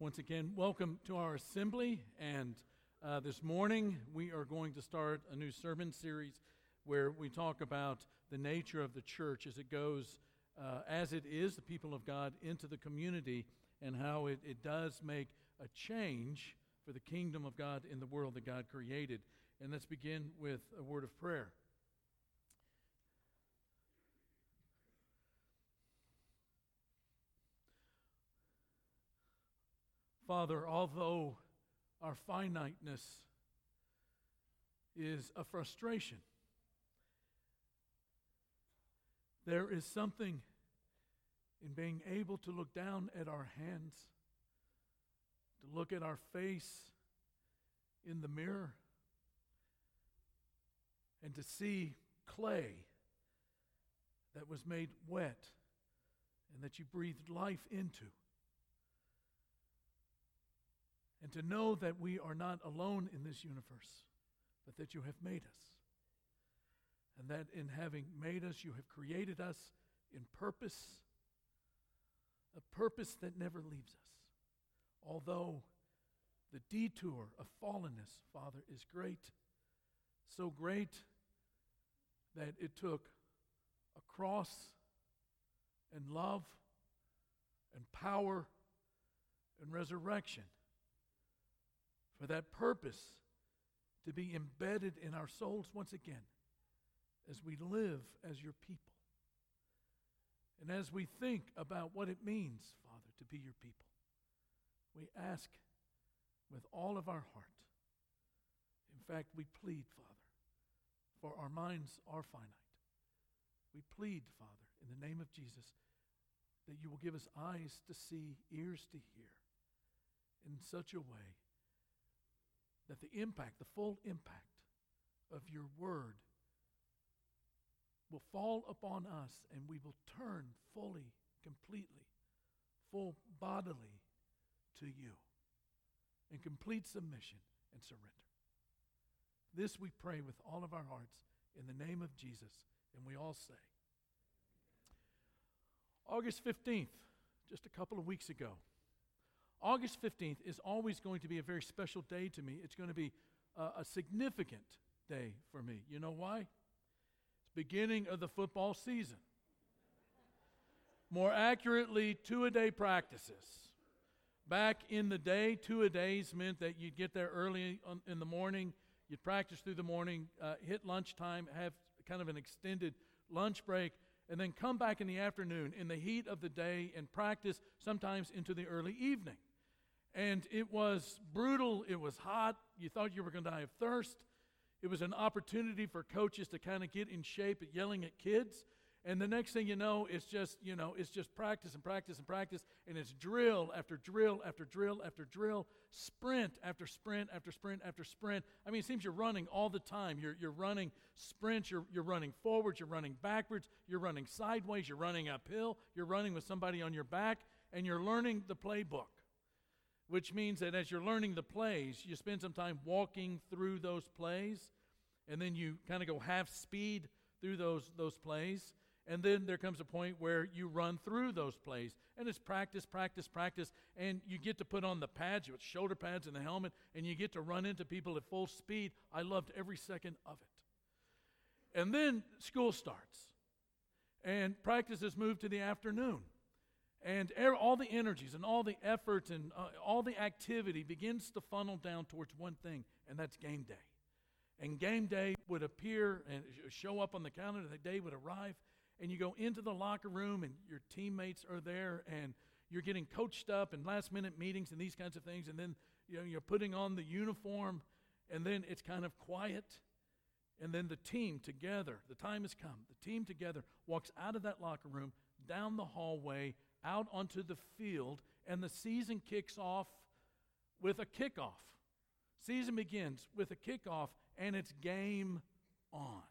Once again, welcome to our assembly. And uh, this morning, we are going to start a new sermon series where we talk about the nature of the church as it goes, uh, as it is, the people of God, into the community and how it, it does make a change for the kingdom of God in the world that God created. And let's begin with a word of prayer. Father, although our finiteness is a frustration, there is something in being able to look down at our hands, to look at our face in the mirror, and to see clay that was made wet and that you breathed life into and to know that we are not alone in this universe, but that you have made us. And that in having made us, you have created us in purpose, a purpose that never leaves us. Although the detour of fallenness, Father, is great, so great that it took a cross and love and power and resurrection for that purpose to be embedded in our souls once again as we live as your people. And as we think about what it means, Father, to be your people, we ask with all of our heart. In fact, we plead, Father, for our minds are finite. We plead, Father, in the name of Jesus, that you will give us eyes to see, ears to hear, in such a way that the impact, the full impact of your word will fall upon us and we will turn fully, completely, full bodily to you in complete submission and surrender. This we pray with all of our hearts in the name of Jesus. And we all say, August 15th, just a couple of weeks ago, August 15th is always going to be a very special day to me. It's going to be a, significant day for me. You know why? It's beginning of the football season. More accurately, two a day practices. Back in the day, two a days meant that you'd get there early on, in the morning, you'd practice through the morning, uh, hit lunchtime, have kind of an extended lunch break, and then come back in the afternoon in the heat of the day and practice sometimes into the early evening. And it was brutal. It was hot. You thought you were going to die of thirst. It was an opportunity for coaches to kind of get in shape at yelling at kids. And the next thing you know, it's just, you know, it's just practice and practice and practice. And it's drill after drill after drill after drill, sprint after sprint after sprint after sprint. I mean, it seems you're running all the time. You're, you're running sprints, you're, you're running forwards, you're running backwards, you're running sideways, you're running uphill, you're running with somebody on your back, and you're learning the playbook which means that as you're learning the plays, you spend some time walking through those plays, and then you kind of go half speed through those, those plays. And then there comes a point where you run through those plays. And it's practice, practice, practice. And you get to put on the pads, with shoulder pads and the helmet, and you get to run into people at full speed. I loved every second of it. And then school starts. And practice practices move to the afternoon. And all the energies and all the effort and uh, all the activity begins to funnel down towards one thing, and that's game day. And game day would appear and show up on the calendar, the day would arrive, and you go into the locker room, and your teammates are there, and you're getting coached up and last minute meetings and these kinds of things, and then you know, you're putting on the uniform, and then it's kind of quiet. And then the team together, the time has come, the team together walks out of that locker room, down the hallway, out onto the field, and the season kicks off with a kickoff. Season begins with a kickoff, and it's game on.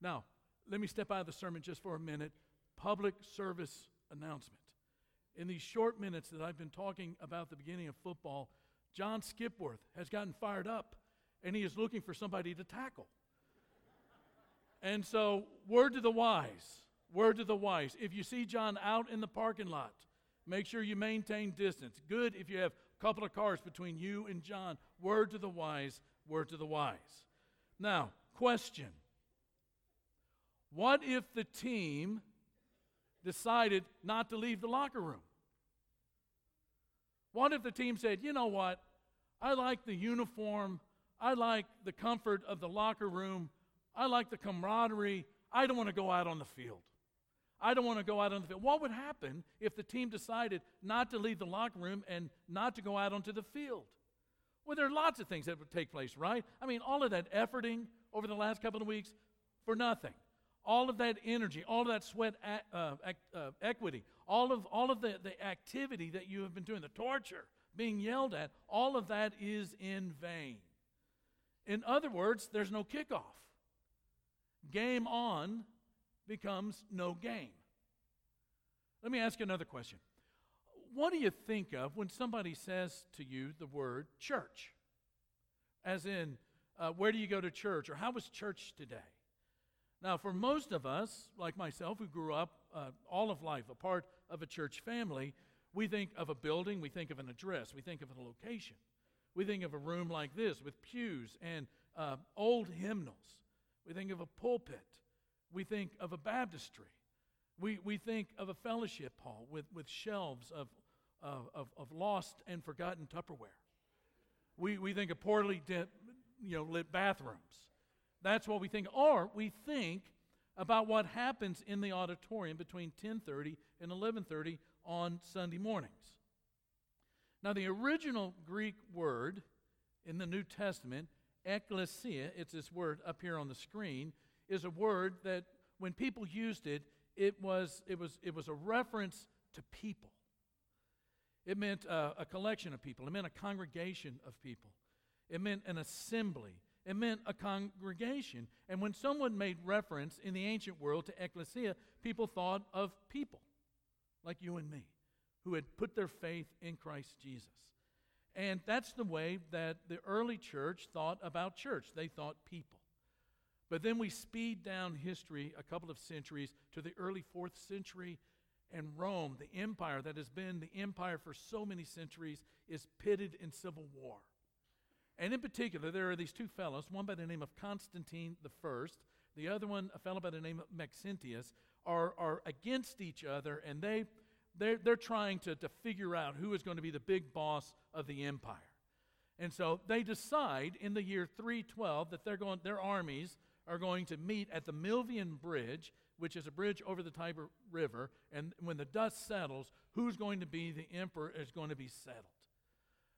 Now, let me step out of the sermon just for a minute. Public service announcement. In these short minutes that I've been talking about the beginning of football, John Skipworth has gotten fired up, and he is looking for somebody to tackle. and so, word to the wise Word to the wise. If you see John out in the parking lot Make sure you maintain distance. Good if you have a couple of cars between you and John. Word to the wise, word to the wise. Now, question What if the team decided not to leave the locker room? What if the team said, you know what? I like the uniform. I like the comfort of the locker room. I like the camaraderie. I don't want to go out on the field. I don't want to go out on the field. What would happen if the team decided not to leave the locker room and not to go out onto the field? Well, there are lots of things that would take place, right? I mean, all of that efforting over the last couple of weeks for nothing. All of that energy, all of that sweat uh, uh, equity, all of, all of the, the activity that you have been doing, the torture, being yelled at, all of that is in vain. In other words, there's no kickoff. Game on becomes no game. Let me ask you another question. What do you think of when somebody says to you the word church? As in, uh, where do you go to church? Or how was church today? Now, for most of us, like myself, who grew up uh, all of life a part of a church family, we think of a building, we think of an address, we think of a location. We think of a room like this with pews and uh, old hymnals. We think of a pulpit. We think of a baptistry. We, we think of a fellowship hall with, with shelves of, of, of, of lost and forgotten Tupperware. We, we think of poorly de- you know, lit bathrooms. That's what we think. Or we think about what happens in the auditorium between 10:30 and 11:30 on Sunday mornings. Now the original Greek word in the New Testament, ekklesia, it's this word up here on the screen, is a word that when people used it, it was it was it was a reference to people. It meant uh, a collection of people. It meant a congregation of people. It meant an assembly. It meant a congregation. And when someone made reference in the ancient world to ecclesia, people thought of people like you and me who had put their faith in Christ Jesus. And that's the way that the early church thought about church. They thought people. But then we speed down history a couple of centuries to the early fourth century, and Rome, the empire that has been the empire for so many centuries, is pitted in civil war. And in particular, there are these two fellows, one by the name of Constantine the First, the other one, a fellow by the name of Maxentius, are, are against each other, and they, they're, they're trying to, to figure out who is going to be the big boss of the empire. And so they decide in the year 312 that they're going, their armies are going to meet at the Milvian Bridge, which is a bridge over the Tiber River, and when the dust settles, who's going to be the emperor is going to be settled.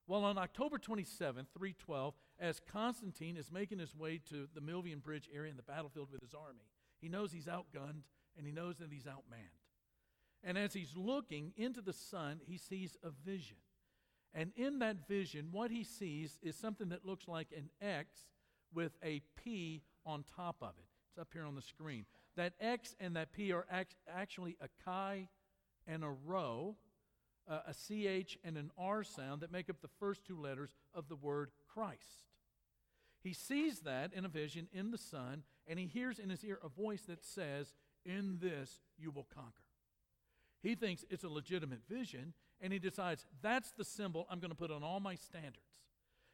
Well, on October 27, 312, as Constantine is making his way to the Milvian Bridge area in the battlefield with his army, he knows he's outgunned and he knows that he's outmanned. And as he's looking into the sun, he sees a vision. And in that vision, what he sees is something that looks like an X with a P on top of it. It's up here on the screen. That X and that P are act- actually a chi and a rho uh, a CH and an R sound that make up the first two letters of the word Christ. He sees that in a vision in the sun, and he hears in his ear a voice that says, In this you will conquer. He thinks it's a legitimate vision, and he decides, That's the symbol I'm going to put on all my standards.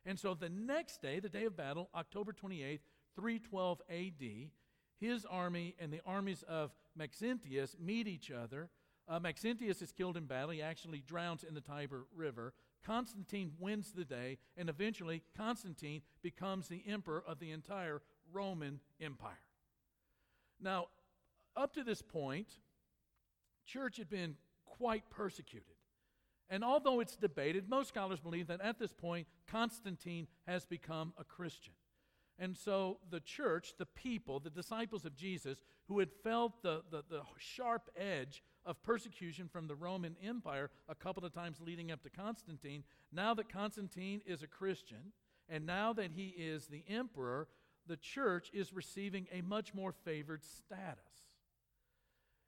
And so the next day, the day of battle, October 28th, 312 AD, his army and the armies of Maxentius meet each other uh, Maxentius is killed in battle. He actually drowns in the Tiber River. Constantine wins the day, and eventually Constantine becomes the emperor of the entire Roman Empire. Now, up to this point, church had been quite persecuted. And although it's debated, most scholars believe that at this point, Constantine has become a Christian. And so the church, the people, the disciples of Jesus, who had felt the, the, the sharp edge of persecution from the Roman Empire a couple of times leading up to Constantine. Now that Constantine is a Christian, and now that he is the emperor, the church is receiving a much more favored status.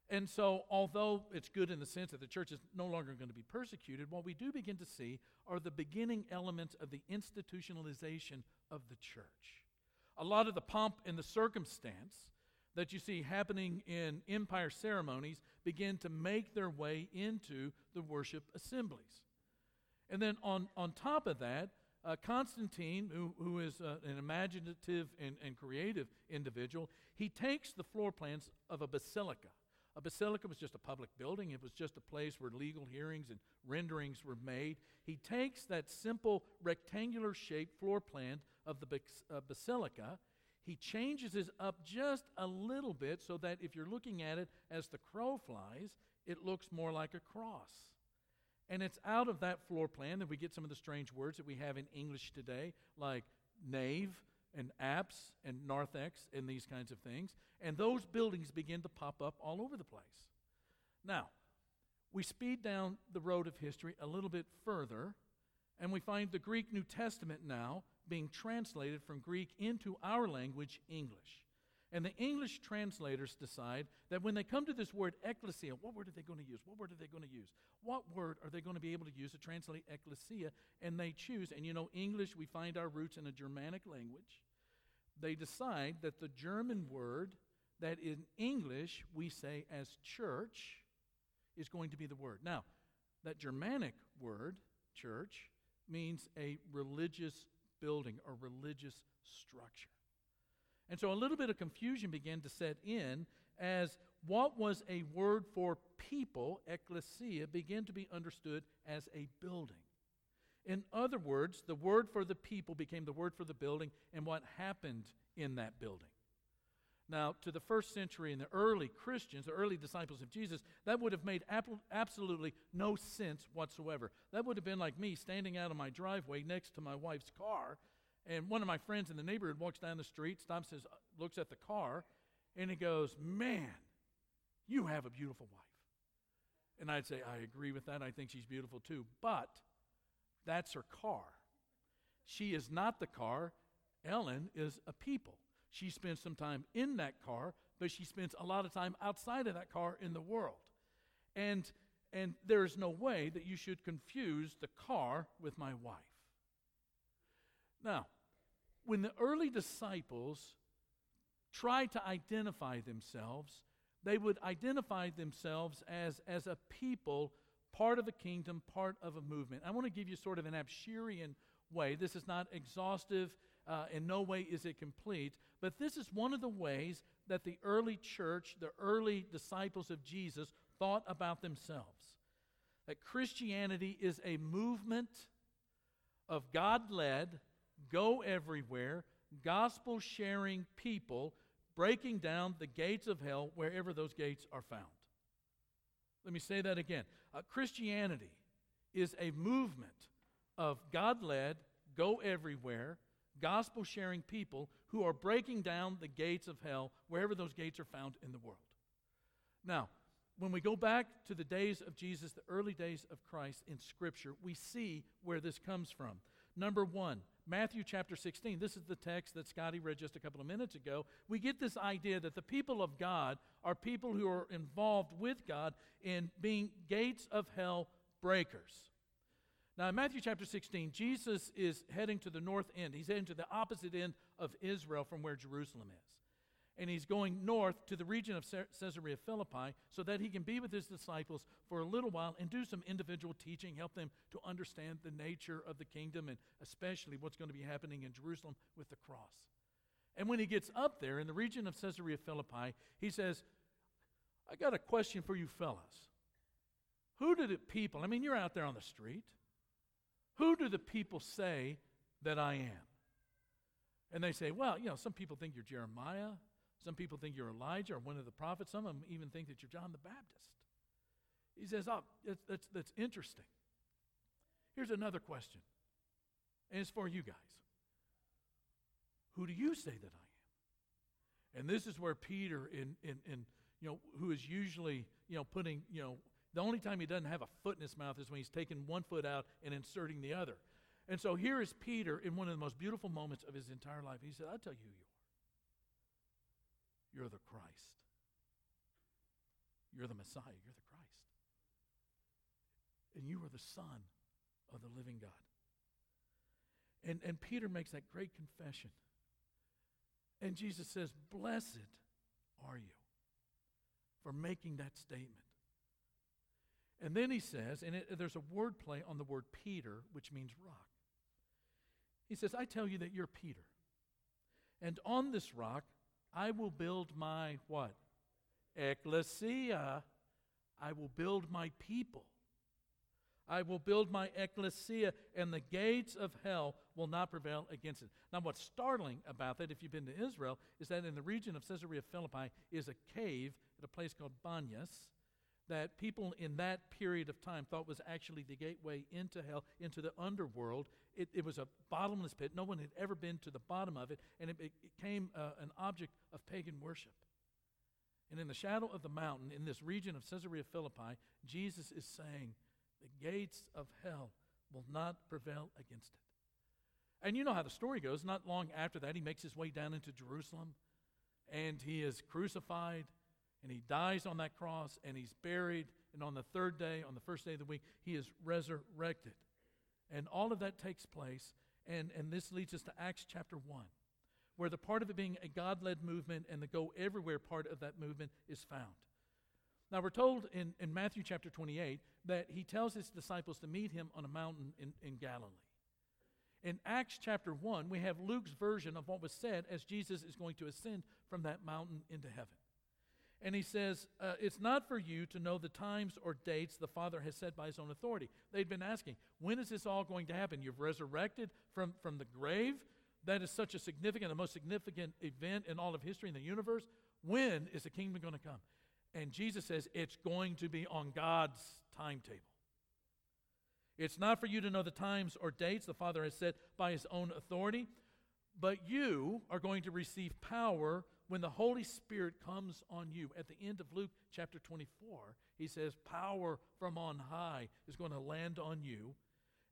And so, although it's good in the sense that the church is no longer going to be persecuted, what we do begin to see are the beginning elements of the institutionalization of the church. A lot of the pomp and the circumstance that you see happening in empire ceremonies begin to make their way into the worship assemblies. And then on, on top of that, uh, Constantine, who, who is uh, an imaginative and, and creative individual, he takes the floor plans of a basilica. A basilica was just a public building, it was just a place where legal hearings and renderings were made. He takes that simple rectangular shaped floor plan of the uh, basilica. He changes it up just a little bit so that if you're looking at it as the crow flies, it looks more like a cross. And it's out of that floor plan that we get some of the strange words that we have in English today, like nave and apse and narthex and these kinds of things. And those buildings begin to pop up all over the place. Now, we speed down the road of history a little bit further, and we find the Greek New Testament now being translated from Greek into our language, English. And the English translators decide that when they come to this word ecclesia, what word are they going to use? What word are they going to use? What word are they going to be able to use to translate ecclesia? And they choose, and you know, English, we find our roots in a Germanic language. They decide that the German word that in English we say as church is going to be the word. Now, that Germanic word, church, means a religious building or religious structure. And so a little bit of confusion began to set in as what was a word for people, ecclesia, began to be understood as a building. In other words, the word for the people became the word for the building and what happened in that building. Now, to the first century and the early Christians, the early disciples of Jesus, that would have made absolutely no sense whatsoever. That would have been like me standing out of my driveway next to my wife's car and one of my friends in the neighborhood walks down the street, stops, says, uh, looks at the car, and he goes, Man, you have a beautiful wife. And I'd say, I agree with that. I think she's beautiful too. But that's her car. She is not the car. Ellen is a people. She spends some time in that car, but she spends a lot of time outside of that car in the world. And, and there is no way that you should confuse the car with my wife. Now, when the early disciples tried to identify themselves, they would identify themselves as, as a people, part of a kingdom, part of a movement. I want to give you sort of an Abshirian way. This is not exhaustive, uh, in no way is it complete, but this is one of the ways that the early church, the early disciples of Jesus, thought about themselves. That Christianity is a movement of God led, go everywhere, gospel sharing people, breaking down the gates of hell wherever those gates are found. Let me say that again. Uh, Christianity is a movement of God led, go everywhere, gospel sharing people who are breaking down the gates of hell wherever those gates are found in the world. Now, when we go back to the days of Jesus, the early days of Christ in Scripture, we see where this comes from. Number one, Matthew chapter 16. This is the text that Scotty read just a couple of minutes ago. We get this idea that the people of God are people who are involved with God in being gates of hell breakers. Now, in Matthew chapter 16, Jesus is heading to the north end. He's heading to the opposite end of Israel from where Jerusalem is and he's going north to the region of Caesarea Philippi so that he can be with his disciples for a little while and do some individual teaching, help them to understand the nature of the kingdom and especially what's going to be happening in Jerusalem with the cross. And when he gets up there in the region of Caesarea Philippi, he says, I got a question for you fellas. Who do the people, I mean, you're out there on the street, who do the people say that I am? And they say, well, you know, some people think you're Jeremiah. Some people think you're Elijah or one of the prophets. Some of them even think that you're John the Baptist. He says, Oh, that's, that's, that's interesting. Here's another question, and it's for you guys. Who do you say that I am? And this is where Peter, in, in, in you know, who is usually, you know, putting, you know, the only time he doesn't have a foot in his mouth is when he's taking one foot out and inserting the other. And so here is Peter in one of the most beautiful moments of his entire life. He said, I'll tell you who you are. You're the Christ. You're the Messiah. You're the Christ. And you are the Son of the living God. And, and Peter makes that great confession. And Jesus says, Blessed are you for making that statement? And then he says, and it, there's a word play on the word Peter, which means rock. He says, I tell you that you're Peter. And on this rock, I will build my what? Ecclesia. I will build my people. I will build my ecclesia, and the gates of hell will not prevail against it. Now, what's startling about that, if you've been to Israel, is that in the region of Caesarea Philippi is a cave at a place called Banyas that people in that period of time thought was actually the gateway into hell, into the underworld. It, it was a bottomless pit. No one had ever been to the bottom of it, and it, became uh, an object of pagan worship. And in the shadow of the mountain, in this region of Caesarea Philippi, Jesus is saying, The gates of hell will not prevail against it. And you know how the story goes. Not long after that, he makes his way down into Jerusalem, and he is crucified, and he dies on that cross, and he's buried. And on the third day, on the first day of the week, he is resurrected. And all of that takes place, and, and this leads us to Acts chapter 1 where the part of it being a God led movement and the go everywhere part of that movement is found. Now, we're told in, in Matthew chapter 28 that he tells his disciples to meet him on a mountain in, in Galilee. In Acts chapter 1, we have Luke's version of what was said as Jesus is going to ascend from that mountain into heaven. And he says, uh, It's not for you to know the times or dates the Father has set by his own authority. They'd been asking, When is this all going to happen? You've resurrected from, from the grave that is such a significant, the most significant event in all of history in the universe. When is the kingdom going to come? And Jesus says it's going to be on God's timetable. It's not for you to know the times or dates the Father has set by his own authority, but you are going to receive power when the Holy Spirit comes on you. At the end of Luke chapter 24, he says, Power from on high is going to land on you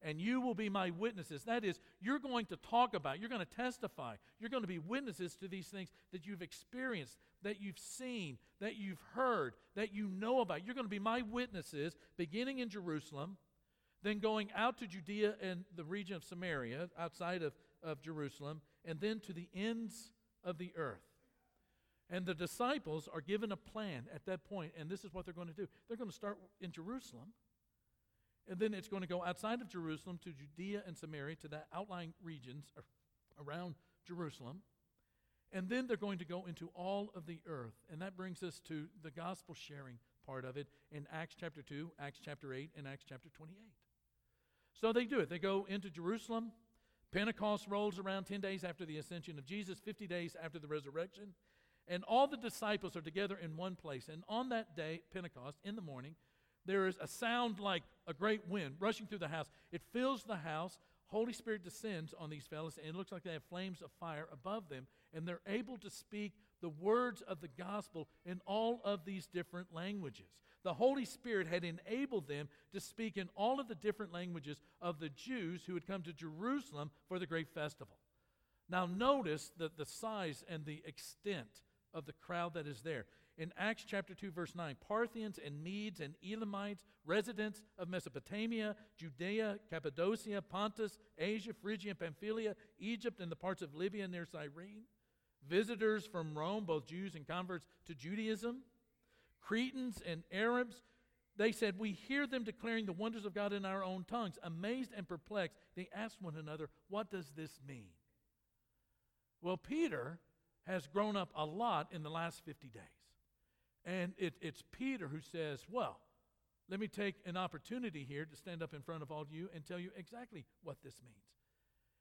and you will be my witnesses. That is, you're going to talk about, you're going to testify, you're going to be witnesses to these things that you've experienced, that you've seen, that you've heard, that you know about. You're going to be my witnesses, beginning in Jerusalem, then going out to Judea and the region of Samaria, outside of, of Jerusalem, and then to the ends of the earth. And the disciples are given a plan at that point, and this is what they're going to do. They're going to start in Jerusalem and then it's going to go outside of Jerusalem to Judea and Samaria, to the outlying regions around Jerusalem. And then they're going to go into all of the earth. And that brings us to the gospel sharing part of it in Acts chapter 2, Acts chapter 8, and Acts chapter 28. So they do it. They go into Jerusalem. Pentecost rolls around 10 days after the ascension of Jesus, 50 days after the resurrection. And all the disciples are together in one place. And on that day, Pentecost, in the morning, there is a sound like a great wind rushing through the house. It fills the house. Holy Spirit descends on these fellows, and it looks like they have flames of fire above them, and they're able to speak the words of the gospel in all of these different languages. The Holy Spirit had enabled them to speak in all of the different languages of the Jews who had come to Jerusalem for the great festival. Now, notice the, the size and the extent of the crowd that is there in Acts chapter 2, verse 9 Parthians and Medes and Elamites, residents of Mesopotamia, Judea, Cappadocia, Pontus, Asia, Phrygia, and Pamphylia, Egypt, and the parts of Libya near Cyrene, visitors from Rome, both Jews and converts to Judaism, Cretans and Arabs. They said, We hear them declaring the wonders of God in our own tongues. Amazed and perplexed, they asked one another, What does this mean? Well, Peter has grown up a lot in the last 50 days. And it, it's Peter who says, Well, let me take an opportunity here to stand up in front of all of you and tell you exactly what this means.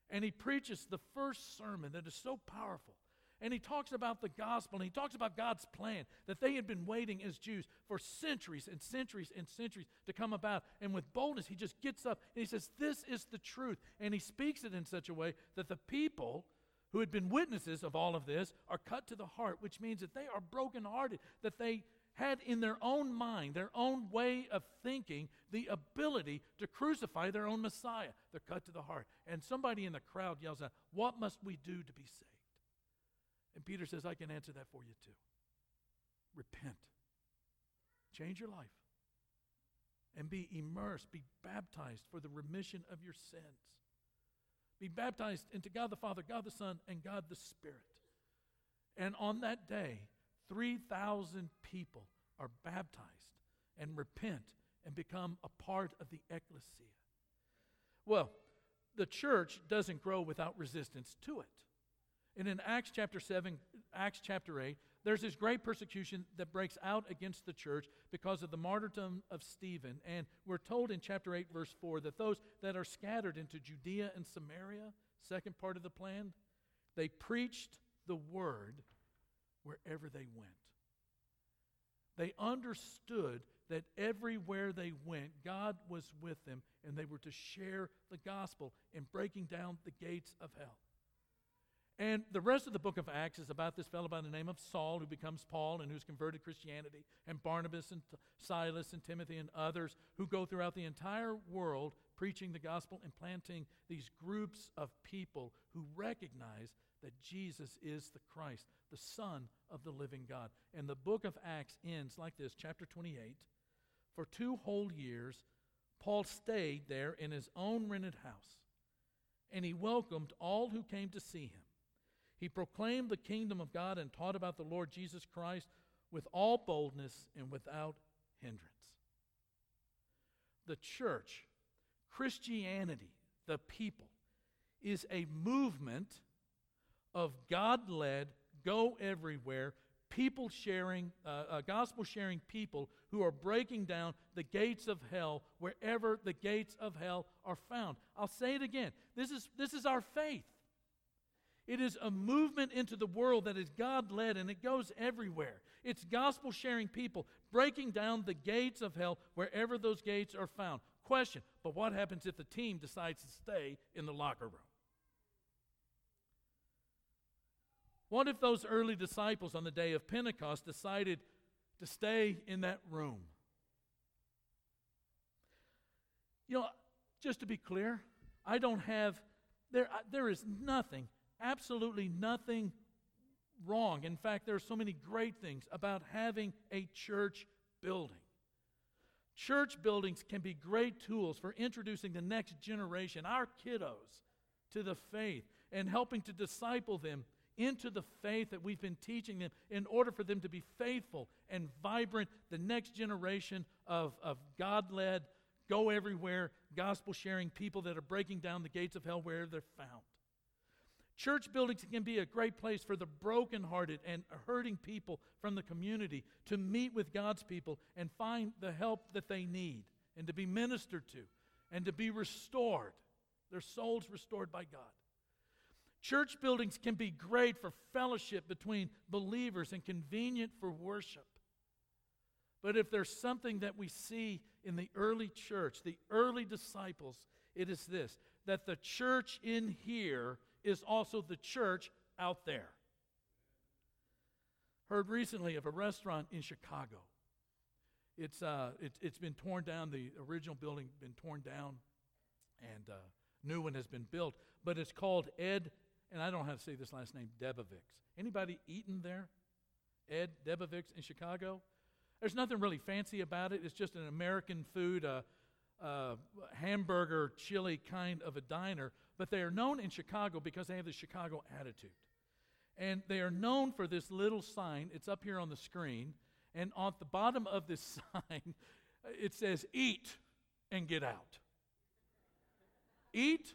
And he preaches the first sermon that is so powerful. And he talks about the gospel and he talks about God's plan that they had been waiting as Jews for centuries and centuries and centuries to come about. And with boldness, he just gets up and he says, This is the truth. And he speaks it in such a way that the people who had been witnesses of all of this are cut to the heart, which means that they are brokenhearted, that they had in their own mind, their own way of thinking, the ability to crucify their own Messiah. They're cut to the heart. And somebody in the crowd yells out, What must we do to be saved? And Peter says, I can answer that for you too. Repent, change your life, and be immersed, be baptized for the remission of your sins be baptized into God the Father, God the Son, and God the Spirit. And on that day, 3,000 people are baptized and repent and become a part of the ecclesia. Well, the church doesn't grow without resistance to it. And in Acts chapter 7, Acts chapter 8, there's this great persecution that breaks out against the church because of the martyrdom of Stephen. And we're told in chapter 8, verse 4, that those that are scattered into Judea and Samaria, second part of the plan, they preached the word wherever they went. They understood that everywhere they went, God was with them, and they were to share the gospel in breaking down the gates of hell. And the rest of the book of Acts is about this fellow by the name of Saul who becomes Paul and who's converted Christianity, and Barnabas and Silas and Timothy and others who go throughout the entire world preaching the gospel and planting these groups of people who recognize that Jesus is the Christ, the Son of the living God. And the book of Acts ends like this, chapter 28. For two whole years, Paul stayed there in his own rented house, and he welcomed all who came to see him. He proclaimed the kingdom of God and taught about the Lord Jesus Christ with all boldness and without hindrance. The church, Christianity, the people, is a movement of God led, go everywhere, people sharing, uh, uh, gospel sharing people who are breaking down the gates of hell wherever the gates of hell are found. I'll say it again. This is, this is our faith. It is a movement into the world that is God led and it goes everywhere. It's gospel sharing people breaking down the gates of hell wherever those gates are found. Question But what happens if the team decides to stay in the locker room? What if those early disciples on the day of Pentecost decided to stay in that room? You know, just to be clear, I don't have, there, there is nothing absolutely nothing wrong. In fact, there are so many great things about having a church building. Church buildings can be great tools for introducing the next generation, our kiddos, to the faith and helping to disciple them into the faith that we've been teaching them in order for them to be faithful and vibrant, the next generation of, of God led, go everywhere, gospel sharing people that are breaking down the gates of hell where they're found. Church buildings can be a great place for the brokenhearted and hurting people from the community to meet with God's people and find the help that they need and to be ministered to and to be restored, their souls restored by God. Church buildings can be great for fellowship between believers and convenient for worship. But if there's something that we see in the early church, the early disciples, it is this that the church in here is also the church out there. Heard recently of a restaurant in Chicago. It's, uh, it, it's been torn down, the original building been torn down, and uh, new one has been built. But it's called Ed, and I don't know how to say this last name, Debevic's. Anybody eaten there? Ed Debevic's in Chicago? There's nothing really fancy about it. It's just an American food, uh, uh, hamburger, chili kind of a diner, but they are known in Chicago because they have the Chicago attitude. And they are known for this little sign. It's up here on the screen. And on the bottom of this sign, it says, Eat and get out. Eat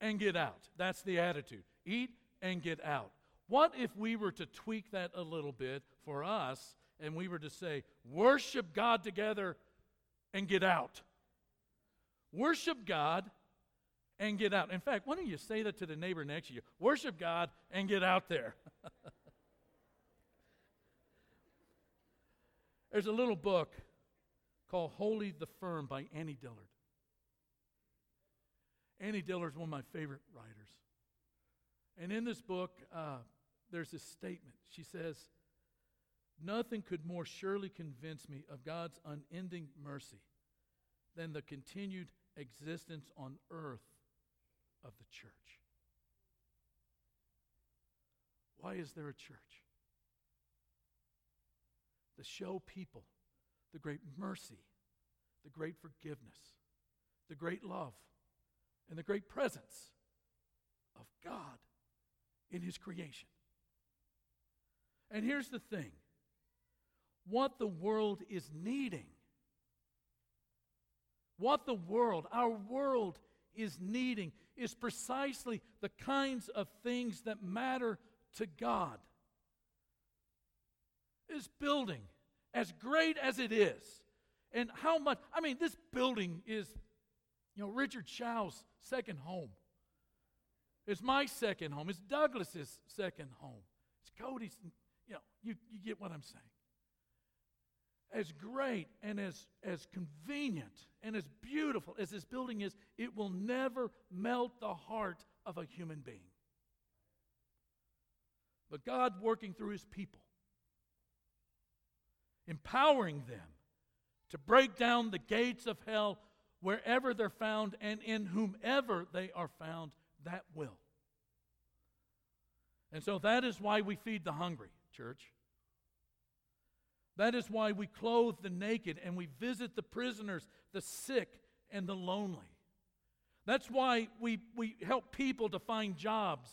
and get out. That's the attitude. Eat and get out. What if we were to tweak that a little bit for us and we were to say, Worship God together and get out? Worship God and get out. In fact, why don't you say that to the neighbor next to you? Worship God and get out there. There's a little book called Holy the Firm by Annie Dillard. Annie Dillard is one of my favorite writers. And in this book, uh, there's this statement. She says, Nothing could more surely convince me of God's unending mercy than the continued existence on earth of the church. Why is there a church? To show people the great mercy, the great forgiveness, the great love, and the great presence of God in His creation. And here's the thing what the world is needing. What the world, our world, is needing is precisely the kinds of things that matter to God. This building, as great as it is, and how much, I mean, this building is, you know, Richard Shaw's second home. It's my second home. It's Douglas's second home. It's Cody's, you know, you, you get what I'm saying. As great and as, as convenient and as beautiful as this building is, it will never melt the heart of a human being. But God working through his people, empowering them to break down the gates of hell wherever they're found and in whomever they are found, that will. And so that is why we feed the hungry, church. That is why we clothe the naked and we visit the prisoners, the sick, and the lonely. That's why we, we help people to find jobs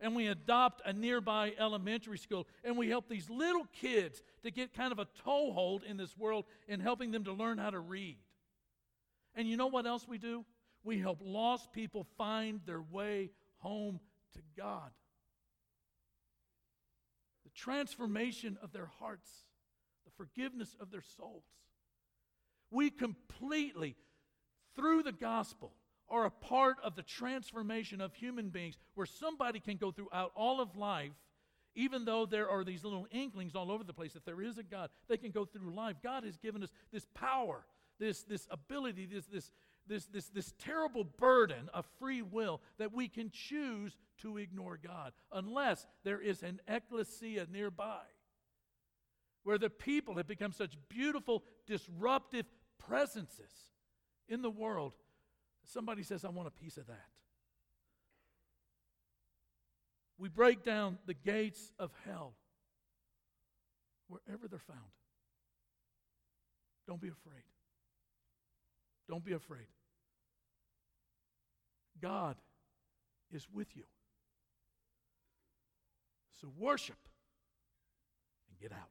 and we adopt a nearby elementary school and we help these little kids to get kind of a toehold in this world in helping them to learn how to read. And you know what else we do? We help lost people find their way home to God. The transformation of their hearts forgiveness of their souls. We completely, through the gospel, are a part of the transformation of human beings where somebody can go throughout all of life, even though there are these little inklings all over the place, if there is a God, they can go through life. God has given us this power, this, this ability, this, this, this, this, this terrible burden of free will that we can choose to ignore God unless there is an ecclesia nearby where the people have become such beautiful, disruptive presences in the world. Somebody says, I want a piece of that. We break down the gates of hell wherever they're found. Don't be afraid. Don't be afraid. God is with you. So worship and get out.